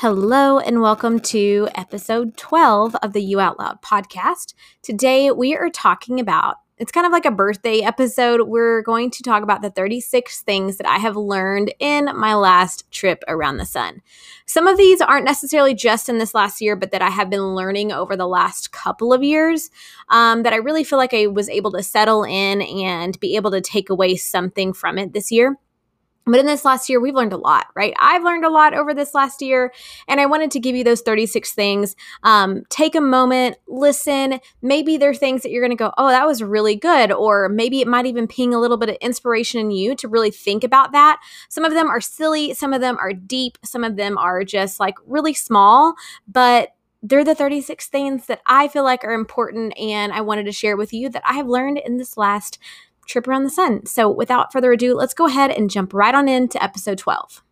Hello, and welcome to episode 12 of the You Out Loud podcast. Today, we are talking about it's kind of like a birthday episode. We're going to talk about the 36 things that I have learned in my last trip around the sun. Some of these aren't necessarily just in this last year, but that I have been learning over the last couple of years um, that I really feel like I was able to settle in and be able to take away something from it this year. But in this last year, we've learned a lot, right? I've learned a lot over this last year, and I wanted to give you those 36 things. Um, take a moment, listen. Maybe there are things that you're going to go, oh, that was really good. Or maybe it might even ping a little bit of inspiration in you to really think about that. Some of them are silly, some of them are deep, some of them are just like really small, but they're the 36 things that I feel like are important, and I wanted to share with you that I have learned in this last trip around the sun. So, without further ado, let's go ahead and jump right on into episode 12.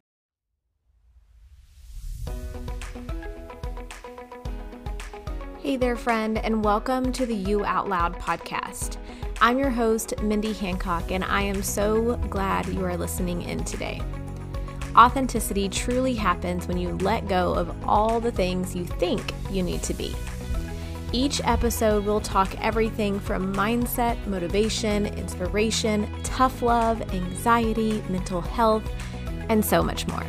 Hey there, friend, and welcome to the You Out Loud podcast. I'm your host, Mindy Hancock, and I am so glad you are listening in today. Authenticity truly happens when you let go of all the things you think you need to be. Each episode we'll talk everything from mindset, motivation, inspiration, tough love, anxiety, mental health, and so much more.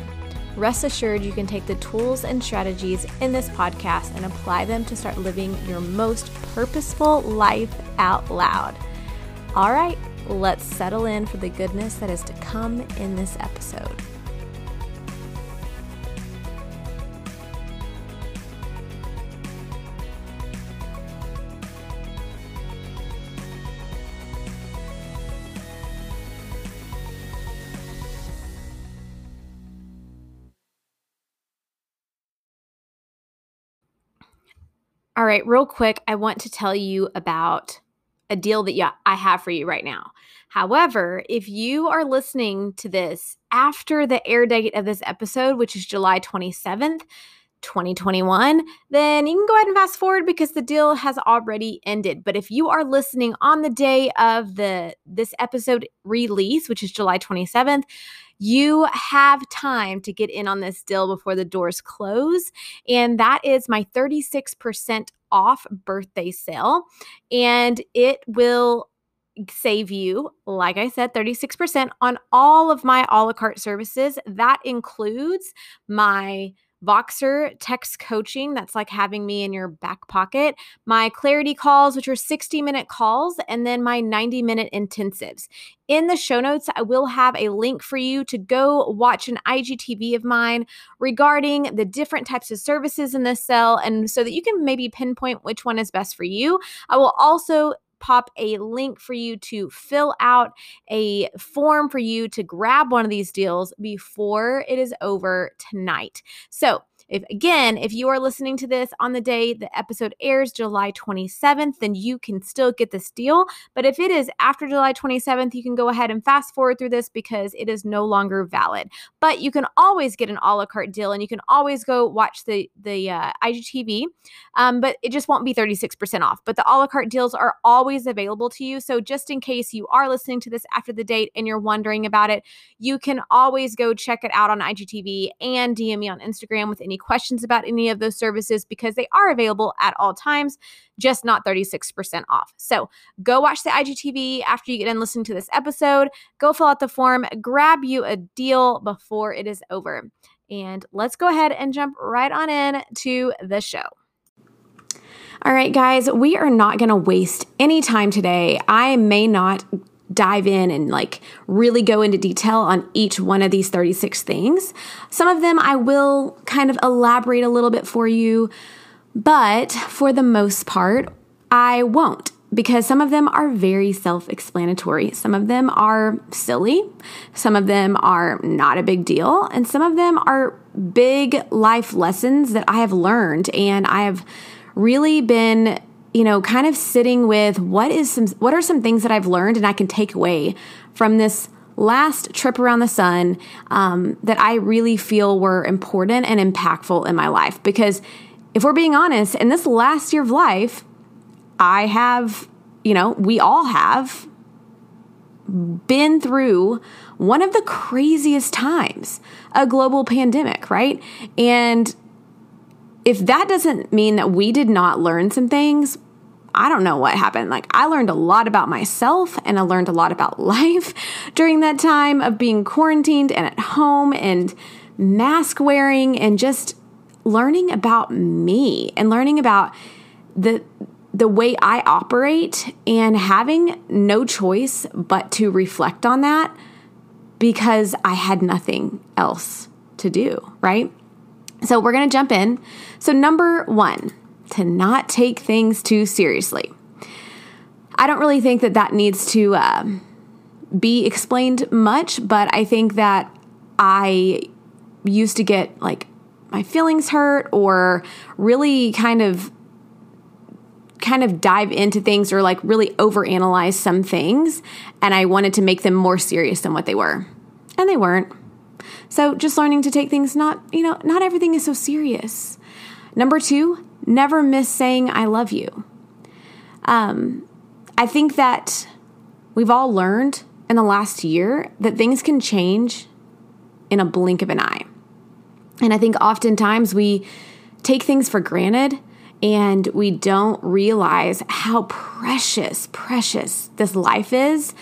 Rest assured, you can take the tools and strategies in this podcast and apply them to start living your most purposeful life out loud. All right, let's settle in for the goodness that is to come in this episode. All right, real quick, I want to tell you about a deal that yeah, I have for you right now. However, if you are listening to this after the air date of this episode, which is July 27th, 2021, then you can go ahead and fast forward because the deal has already ended. But if you are listening on the day of the this episode release, which is July 27th, you have time to get in on this deal before the doors close. And that is my 36% off birthday sale. And it will save you, like I said, 36% on all of my a la carte services. That includes my Voxer text coaching, that's like having me in your back pocket, my clarity calls, which are 60 minute calls, and then my 90 minute intensives. In the show notes, I will have a link for you to go watch an IGTV of mine regarding the different types of services in this cell, and so that you can maybe pinpoint which one is best for you. I will also pop a link for you to fill out a form for you to grab one of these deals before it is over tonight. So, if again, if you are listening to this on the day the episode airs, July 27th, then you can still get this deal. But if it is after July 27th, you can go ahead and fast forward through this because it is no longer valid. But you can always get an a la carte deal and you can always go watch the, the uh, IGTV, um, but it just won't be 36% off. But the a la carte deals are always available to you. So just in case you are listening to this after the date and you're wondering about it, you can always go check it out on IGTV and DM me on Instagram with any questions about any of those services because they are available at all times, just not 36% off. So go watch the IGTV after you get in listening to this episode. Go fill out the form, grab you a deal before it is over. And let's go ahead and jump right on in to the show. All right, guys, we are not going to waste any time today. I may not dive in and like really go into detail on each one of these 36 things. Some of them I will kind of elaborate a little bit for you, but for the most part, I won't because some of them are very self explanatory. Some of them are silly, some of them are not a big deal, and some of them are big life lessons that I have learned and I have really been you know, kind of sitting with what is some what are some things that I've learned and I can take away from this last trip around the sun um, that I really feel were important and impactful in my life. Because if we're being honest, in this last year of life, I have, you know, we all have been through one of the craziest times a global pandemic, right? And if that doesn't mean that we did not learn some things, I don't know what happened. Like, I learned a lot about myself and I learned a lot about life during that time of being quarantined and at home and mask wearing and just learning about me and learning about the the way I operate and having no choice but to reflect on that because I had nothing else to do, right? So we're going to jump in. So number 1, to not take things too seriously. I don't really think that that needs to uh, be explained much, but I think that I used to get like my feelings hurt or really kind of kind of dive into things or like really overanalyze some things and I wanted to make them more serious than what they were. And they weren't. So just learning to take things not, you know, not everything is so serious. Number 2, never miss saying I love you. Um I think that we've all learned in the last year that things can change in a blink of an eye. And I think oftentimes we take things for granted and we don't realize how precious, precious this life is,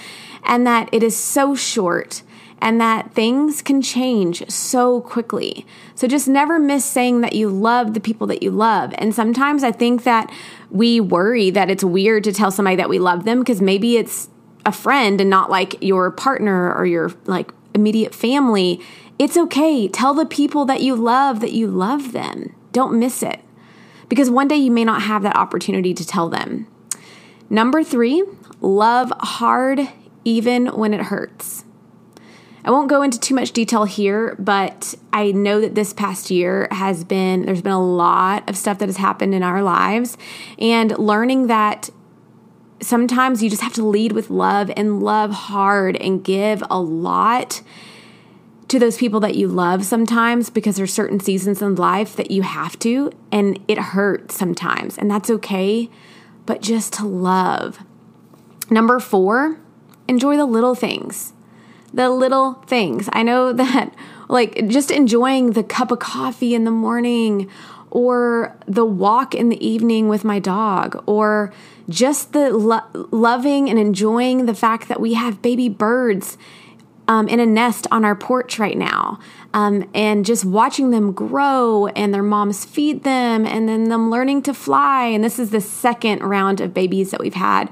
and that it is so short, and that things can change so quickly. So just never miss saying that you love the people that you love. And sometimes I think that we worry that it's weird to tell somebody that we love them because maybe it's a friend and not like your partner or your like immediate family. It's okay. Tell the people that you love that you love them. Don't miss it because one day you may not have that opportunity to tell them. Number three, love hard even when it hurts. I won't go into too much detail here, but I know that this past year has been, there's been a lot of stuff that has happened in our lives, and learning that sometimes you just have to lead with love and love hard and give a lot to those people that you love sometimes because there's certain seasons in life that you have to and it hurts sometimes and that's okay but just to love. Number 4 enjoy the little things the little things i know that like just enjoying the cup of coffee in the morning or the walk in the evening with my dog or just the lo- loving and enjoying the fact that we have baby birds um, in a nest on our porch right now. Um, and just watching them grow and their moms feed them and then them learning to fly. And this is the second round of babies that we've had.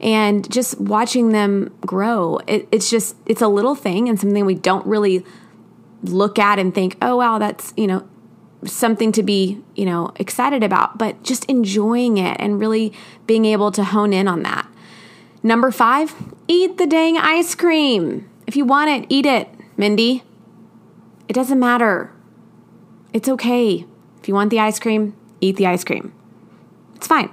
And just watching them grow, it, it's just, it's a little thing and something we don't really look at and think, oh, wow, that's, you know, something to be, you know, excited about, but just enjoying it and really being able to hone in on that. Number five, eat the dang ice cream. If you want it, eat it, Mindy. It doesn't matter. It's okay. If you want the ice cream, eat the ice cream. It's fine.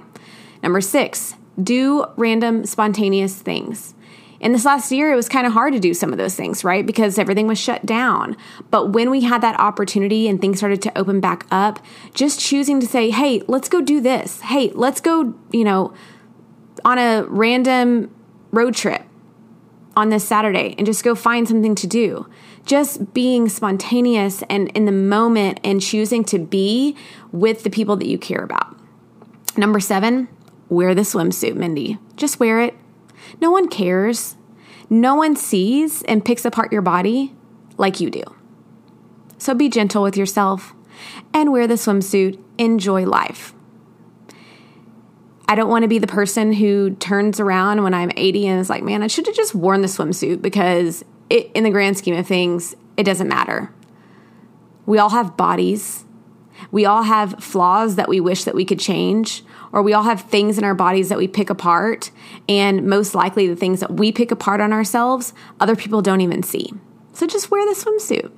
Number six, do random spontaneous things. In this last year, it was kind of hard to do some of those things, right? Because everything was shut down. But when we had that opportunity and things started to open back up, just choosing to say, hey, let's go do this. Hey, let's go, you know, on a random road trip on this Saturday and just go find something to do. Just being spontaneous and in the moment and choosing to be with the people that you care about. Number seven, wear the swimsuit, Mindy. Just wear it. No one cares. No one sees and picks apart your body like you do. So be gentle with yourself and wear the swimsuit. Enjoy life. I don't want to be the person who turns around when I'm 80 and is like, man, I should have just worn the swimsuit because it, in the grand scheme of things, it doesn't matter. We all have bodies. We all have flaws that we wish that we could change, or we all have things in our bodies that we pick apart. And most likely, the things that we pick apart on ourselves, other people don't even see. So just wear the swimsuit.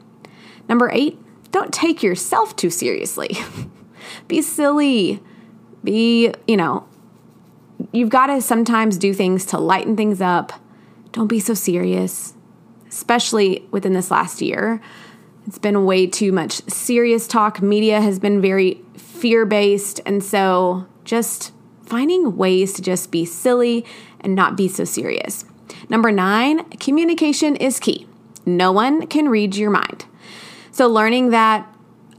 Number eight, don't take yourself too seriously. be silly. Be, you know, you've got to sometimes do things to lighten things up. Don't be so serious, especially within this last year. It's been way too much serious talk. Media has been very fear based. And so just finding ways to just be silly and not be so serious. Number nine, communication is key. No one can read your mind. So learning that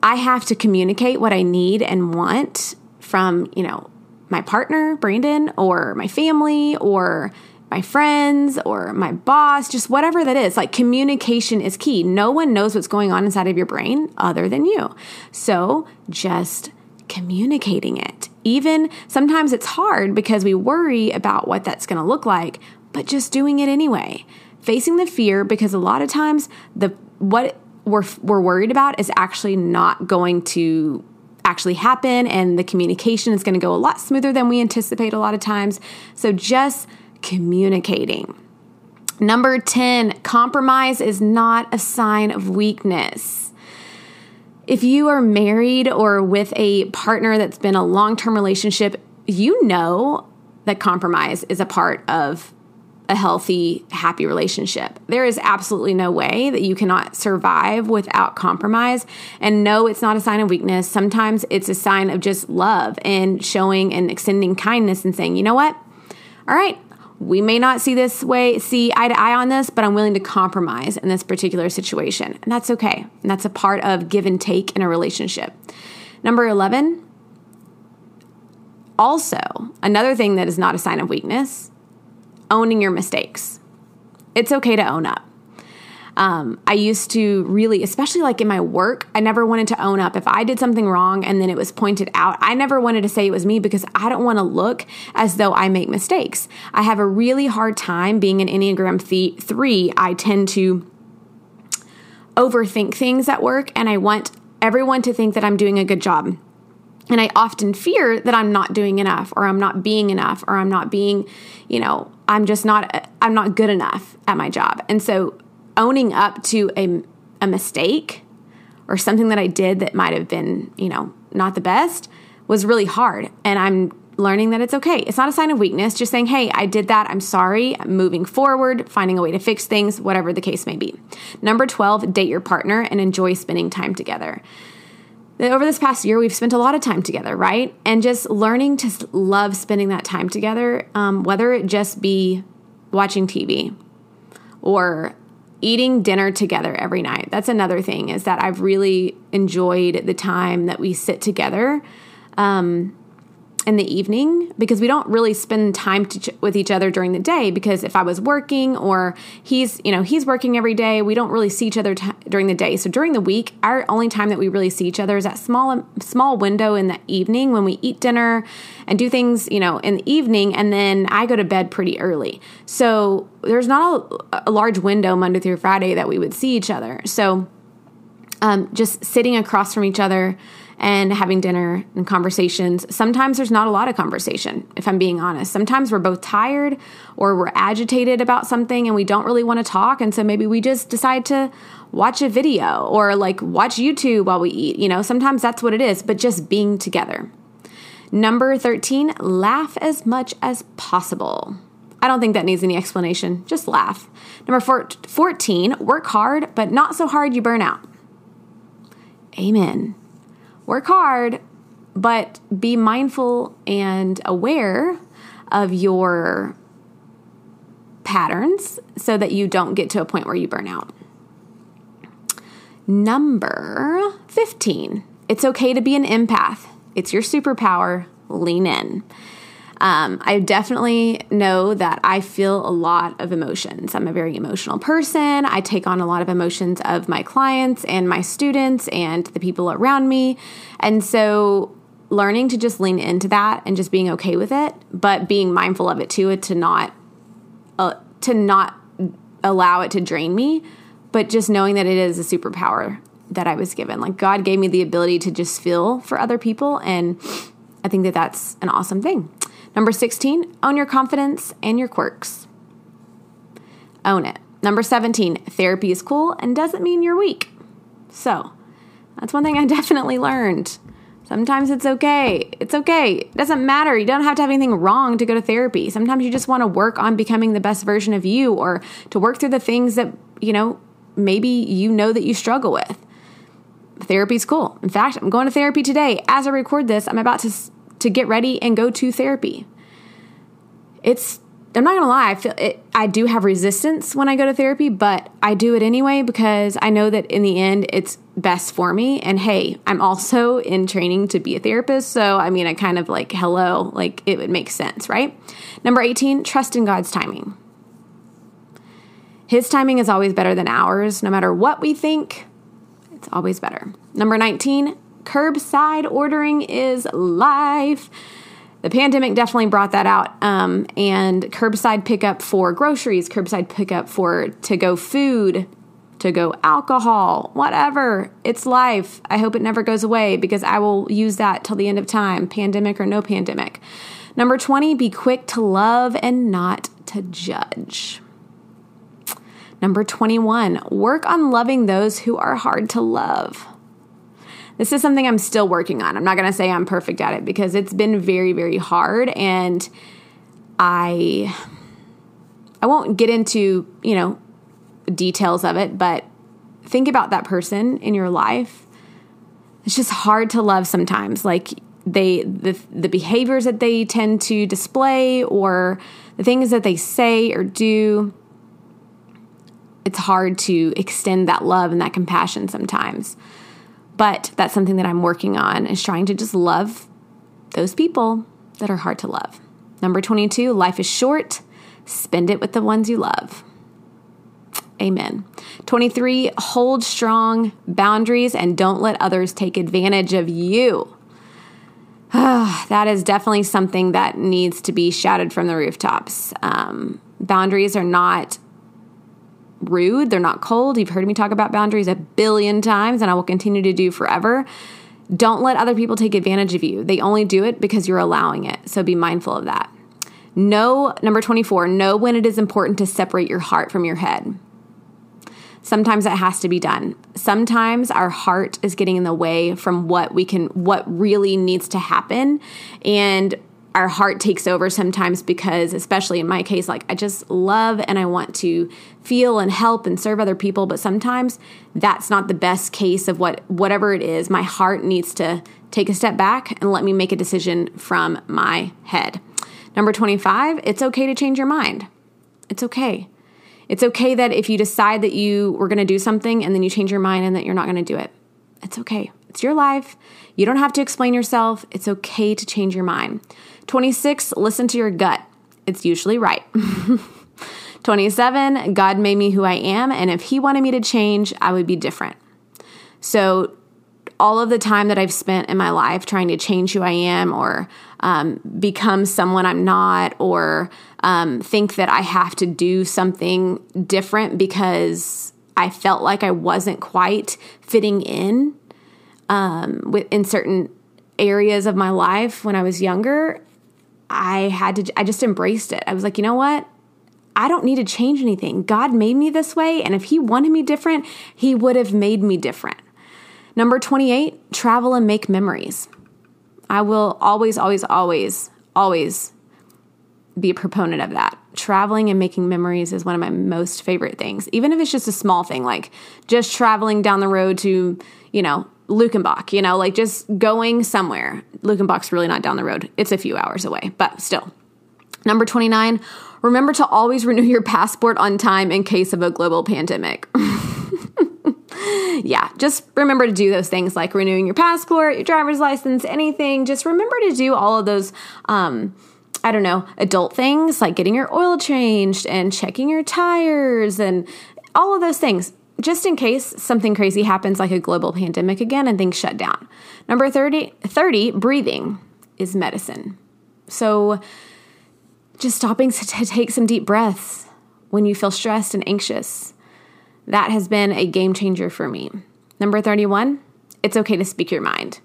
I have to communicate what I need and want from, you know, my partner, Brandon, or my family, or my friends, or my boss, just whatever that is. Like communication is key. No one knows what's going on inside of your brain other than you. So just communicating it. Even sometimes it's hard because we worry about what that's going to look like, but just doing it anyway. Facing the fear because a lot of times the what we're we're worried about is actually not going to actually happen and the communication is going to go a lot smoother than we anticipate a lot of times. So just communicating. Number 10, compromise is not a sign of weakness. If you are married or with a partner that's been a long term relationship, you know that compromise is a part of a healthy, happy relationship. There is absolutely no way that you cannot survive without compromise. And no, it's not a sign of weakness. Sometimes it's a sign of just love and showing and extending kindness and saying, you know what? All right, we may not see this way, see eye to eye on this, but I'm willing to compromise in this particular situation. And that's okay. And that's a part of give and take in a relationship. Number 11, also, another thing that is not a sign of weakness owning your mistakes. It's okay to own up. Um, I used to really, especially like in my work, I never wanted to own up. If I did something wrong and then it was pointed out, I never wanted to say it was me because I don't want to look as though I make mistakes. I have a really hard time being an Enneagram th- 3. I tend to overthink things at work and I want everyone to think that I'm doing a good job. And I often fear that I'm not doing enough or I'm not being enough or I'm not being, you know, I'm just not I'm not good enough at my job. And so owning up to a a mistake or something that I did that might have been, you know, not the best was really hard. And I'm learning that it's okay. It's not a sign of weakness, just saying, "Hey, I did that. I'm sorry." I'm moving forward, finding a way to fix things, whatever the case may be. Number 12, date your partner and enjoy spending time together over this past year, we've spent a lot of time together, right? And just learning to love spending that time together, um, whether it just be watching TV or eating dinner together every night. That's another thing is that I've really enjoyed the time that we sit together. Um, in the evening because we don't really spend time ch- with each other during the day because if I was working or he's you know he's working every day we don't really see each other t- during the day. So during the week our only time that we really see each other is that small small window in the evening when we eat dinner and do things you know in the evening and then I go to bed pretty early. So there's not a, a large window Monday through Friday that we would see each other. So um, just sitting across from each other and having dinner and conversations. Sometimes there's not a lot of conversation, if I'm being honest. Sometimes we're both tired or we're agitated about something and we don't really want to talk. And so maybe we just decide to watch a video or like watch YouTube while we eat. You know, sometimes that's what it is, but just being together. Number 13, laugh as much as possible. I don't think that needs any explanation. Just laugh. Number 14, work hard, but not so hard you burn out. Amen work hard, but be mindful and aware of your patterns so that you don't get to a point where you burn out. Number 15, it's okay to be an empath. It's your superpower. Lean in. Um, I definitely know that I feel a lot of emotions. I'm a very emotional person. I take on a lot of emotions of my clients and my students and the people around me. And so learning to just lean into that and just being okay with it, but being mindful of it too, to not uh, to not allow it to drain me, but just knowing that it is a superpower that I was given. Like God gave me the ability to just feel for other people and I think that that's an awesome thing. Number 16, own your confidence and your quirks. Own it. Number 17, therapy is cool and doesn't mean you're weak. So, that's one thing I definitely learned. Sometimes it's okay. It's okay. It doesn't matter. You don't have to have anything wrong to go to therapy. Sometimes you just want to work on becoming the best version of you or to work through the things that, you know, maybe you know that you struggle with. Therapy's cool. In fact, I'm going to therapy today. As I record this, I'm about to to get ready and go to therapy. It's I'm not gonna lie, I feel it, I do have resistance when I go to therapy, but I do it anyway because I know that in the end, it's best for me. And hey, I'm also in training to be a therapist. So, I mean, I kind of like, hello, like it would make sense, right? Number 18, trust in God's timing. His timing is always better than ours. No matter what we think, it's always better. Number 19, curbside ordering is life. The pandemic definitely brought that out. Um, and curbside pickup for groceries, curbside pickup for to go food, to go alcohol, whatever. It's life. I hope it never goes away because I will use that till the end of time, pandemic or no pandemic. Number 20, be quick to love and not to judge. Number 21, work on loving those who are hard to love. This is something I'm still working on. I'm not going to say I'm perfect at it because it's been very very hard and I I won't get into, you know, details of it, but think about that person in your life. It's just hard to love sometimes. Like they the the behaviors that they tend to display or the things that they say or do it's hard to extend that love and that compassion sometimes. But that's something that I'm working on is trying to just love those people that are hard to love. Number 22, life is short. Spend it with the ones you love. Amen. 23, hold strong boundaries and don't let others take advantage of you. that is definitely something that needs to be shouted from the rooftops. Um, boundaries are not rude, they're not cold. You've heard me talk about boundaries a billion times, and I will continue to do forever. Don't let other people take advantage of you. They only do it because you're allowing it. So be mindful of that. Know, number 24, know when it is important to separate your heart from your head. Sometimes it has to be done. Sometimes our heart is getting in the way from what we can, what really needs to happen. And our heart takes over sometimes because especially in my case like i just love and i want to feel and help and serve other people but sometimes that's not the best case of what whatever it is. My heart needs to take a step back and let me make a decision from my head. Number 25 it's okay to change your mind. It's okay. It's okay that if you decide that you were going to do something and then you change your mind and that you're not going to do it. It's okay it's your life you don't have to explain yourself it's okay to change your mind 26, listen to your gut. It's usually right. 27, God made me who I am, and if He wanted me to change, I would be different. So, all of the time that I've spent in my life trying to change who I am or um, become someone I'm not or um, think that I have to do something different because I felt like I wasn't quite fitting in um, in certain areas of my life when I was younger, I had to, I just embraced it. I was like, you know what? I don't need to change anything. God made me this way. And if He wanted me different, He would have made me different. Number 28, travel and make memories. I will always, always, always, always be a proponent of that. Traveling and making memories is one of my most favorite things, even if it's just a small thing, like just traveling down the road to, you know, Luckenbach, you know, like just going somewhere. Luckenbach's really not down the road, it's a few hours away, but still. Number 29, remember to always renew your passport on time in case of a global pandemic. yeah, just remember to do those things like renewing your passport, your driver's license, anything. Just remember to do all of those. Um, I don't know, adult things like getting your oil changed and checking your tires and all of those things just in case something crazy happens like a global pandemic again and things shut down. Number 30, 30 breathing is medicine. So just stopping to take some deep breaths when you feel stressed and anxious. That has been a game changer for me. Number 31, it's okay to speak your mind.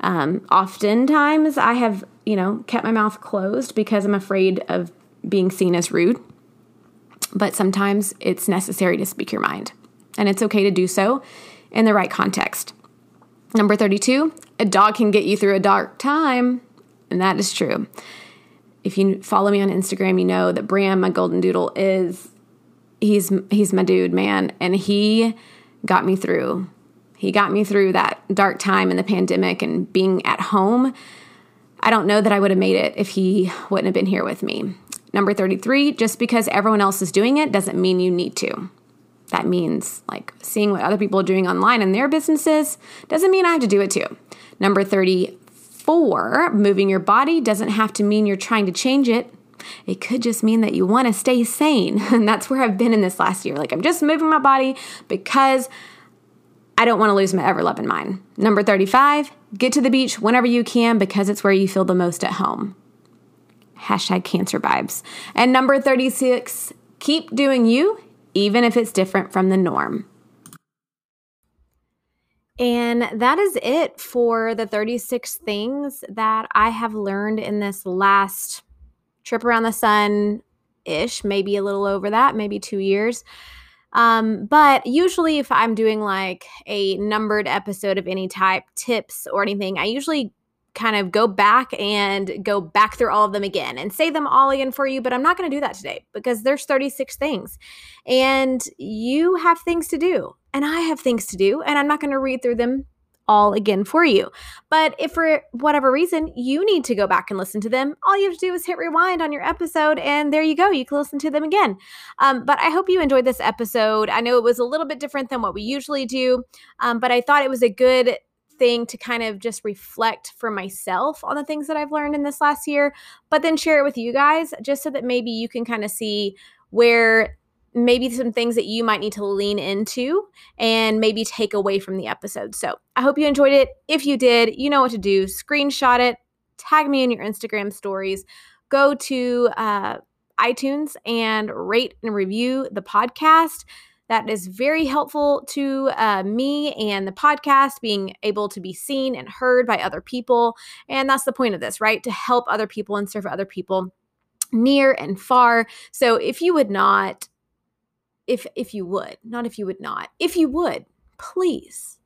Um, oftentimes, I have, you know, kept my mouth closed because I'm afraid of being seen as rude. But sometimes it's necessary to speak your mind and it's okay to do so in the right context. Number 32, a dog can get you through a dark time, and that is true. If you follow me on Instagram, you know that Bram, my golden doodle, is he's he's my dude, man, and he got me through. He got me through that dark time in the pandemic and being at home. I don't know that I would have made it if he wouldn't have been here with me. Number 33, just because everyone else is doing it doesn't mean you need to. That means like seeing what other people are doing online in their businesses doesn't mean I have to do it too. Number 34, moving your body doesn't have to mean you're trying to change it. It could just mean that you want to stay sane. And that's where I've been in this last year. Like, I'm just moving my body because I don't want to lose my ever loving mind. Number 35, get to the beach whenever you can because it's where you feel the most at home. Hashtag cancer vibes. And number 36, keep doing you, even if it's different from the norm. And that is it for the 36 things that I have learned in this last trip around the sun ish, maybe a little over that, maybe two years. Um, but usually, if I'm doing like a numbered episode of any type, tips or anything, I usually kind of go back and go back through all of them again and say them all again for you. But I'm not going to do that today because there's 36 things and you have things to do and I have things to do and I'm not going to read through them all again for you. But if for whatever reason you need to go back and listen to them, all you have to do is hit rewind on your episode, and there you go. You can listen to them again. Um, but I hope you enjoyed this episode. I know it was a little bit different than what we usually do, um, but I thought it was a good thing to kind of just reflect for myself on the things that I've learned in this last year, but then share it with you guys just so that maybe you can kind of see where maybe some things that you might need to lean into and maybe take away from the episode. So I hope you enjoyed it. If you did, you know what to do. Screenshot it, tag me in your Instagram stories, go to uh, iTunes and rate and review the podcast. That is very helpful to uh, me and the podcast being able to be seen and heard by other people. And that's the point of this, right? To help other people and serve other people near and far. So if you would not if if you would, not if you would not. If you would, please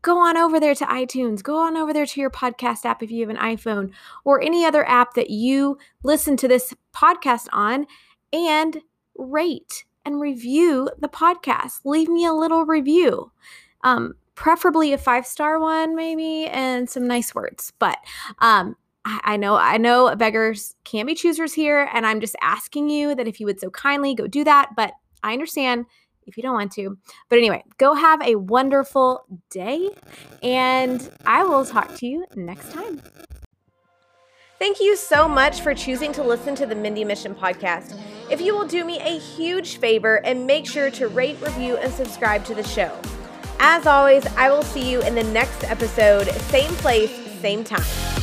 go on over there to iTunes, go on over there to your podcast app if you have an iPhone or any other app that you listen to this podcast on and rate and review the podcast. Leave me a little review. Um, preferably a five star one, maybe, and some nice words. But um, I, I know, I know beggars can be choosers here, and I'm just asking you that if you would so kindly go do that. But I understand if you don't want to. But anyway, go have a wonderful day, and I will talk to you next time. Thank you so much for choosing to listen to the Mindy Mission podcast. If you will do me a huge favor and make sure to rate, review, and subscribe to the show. As always, I will see you in the next episode, same place, same time.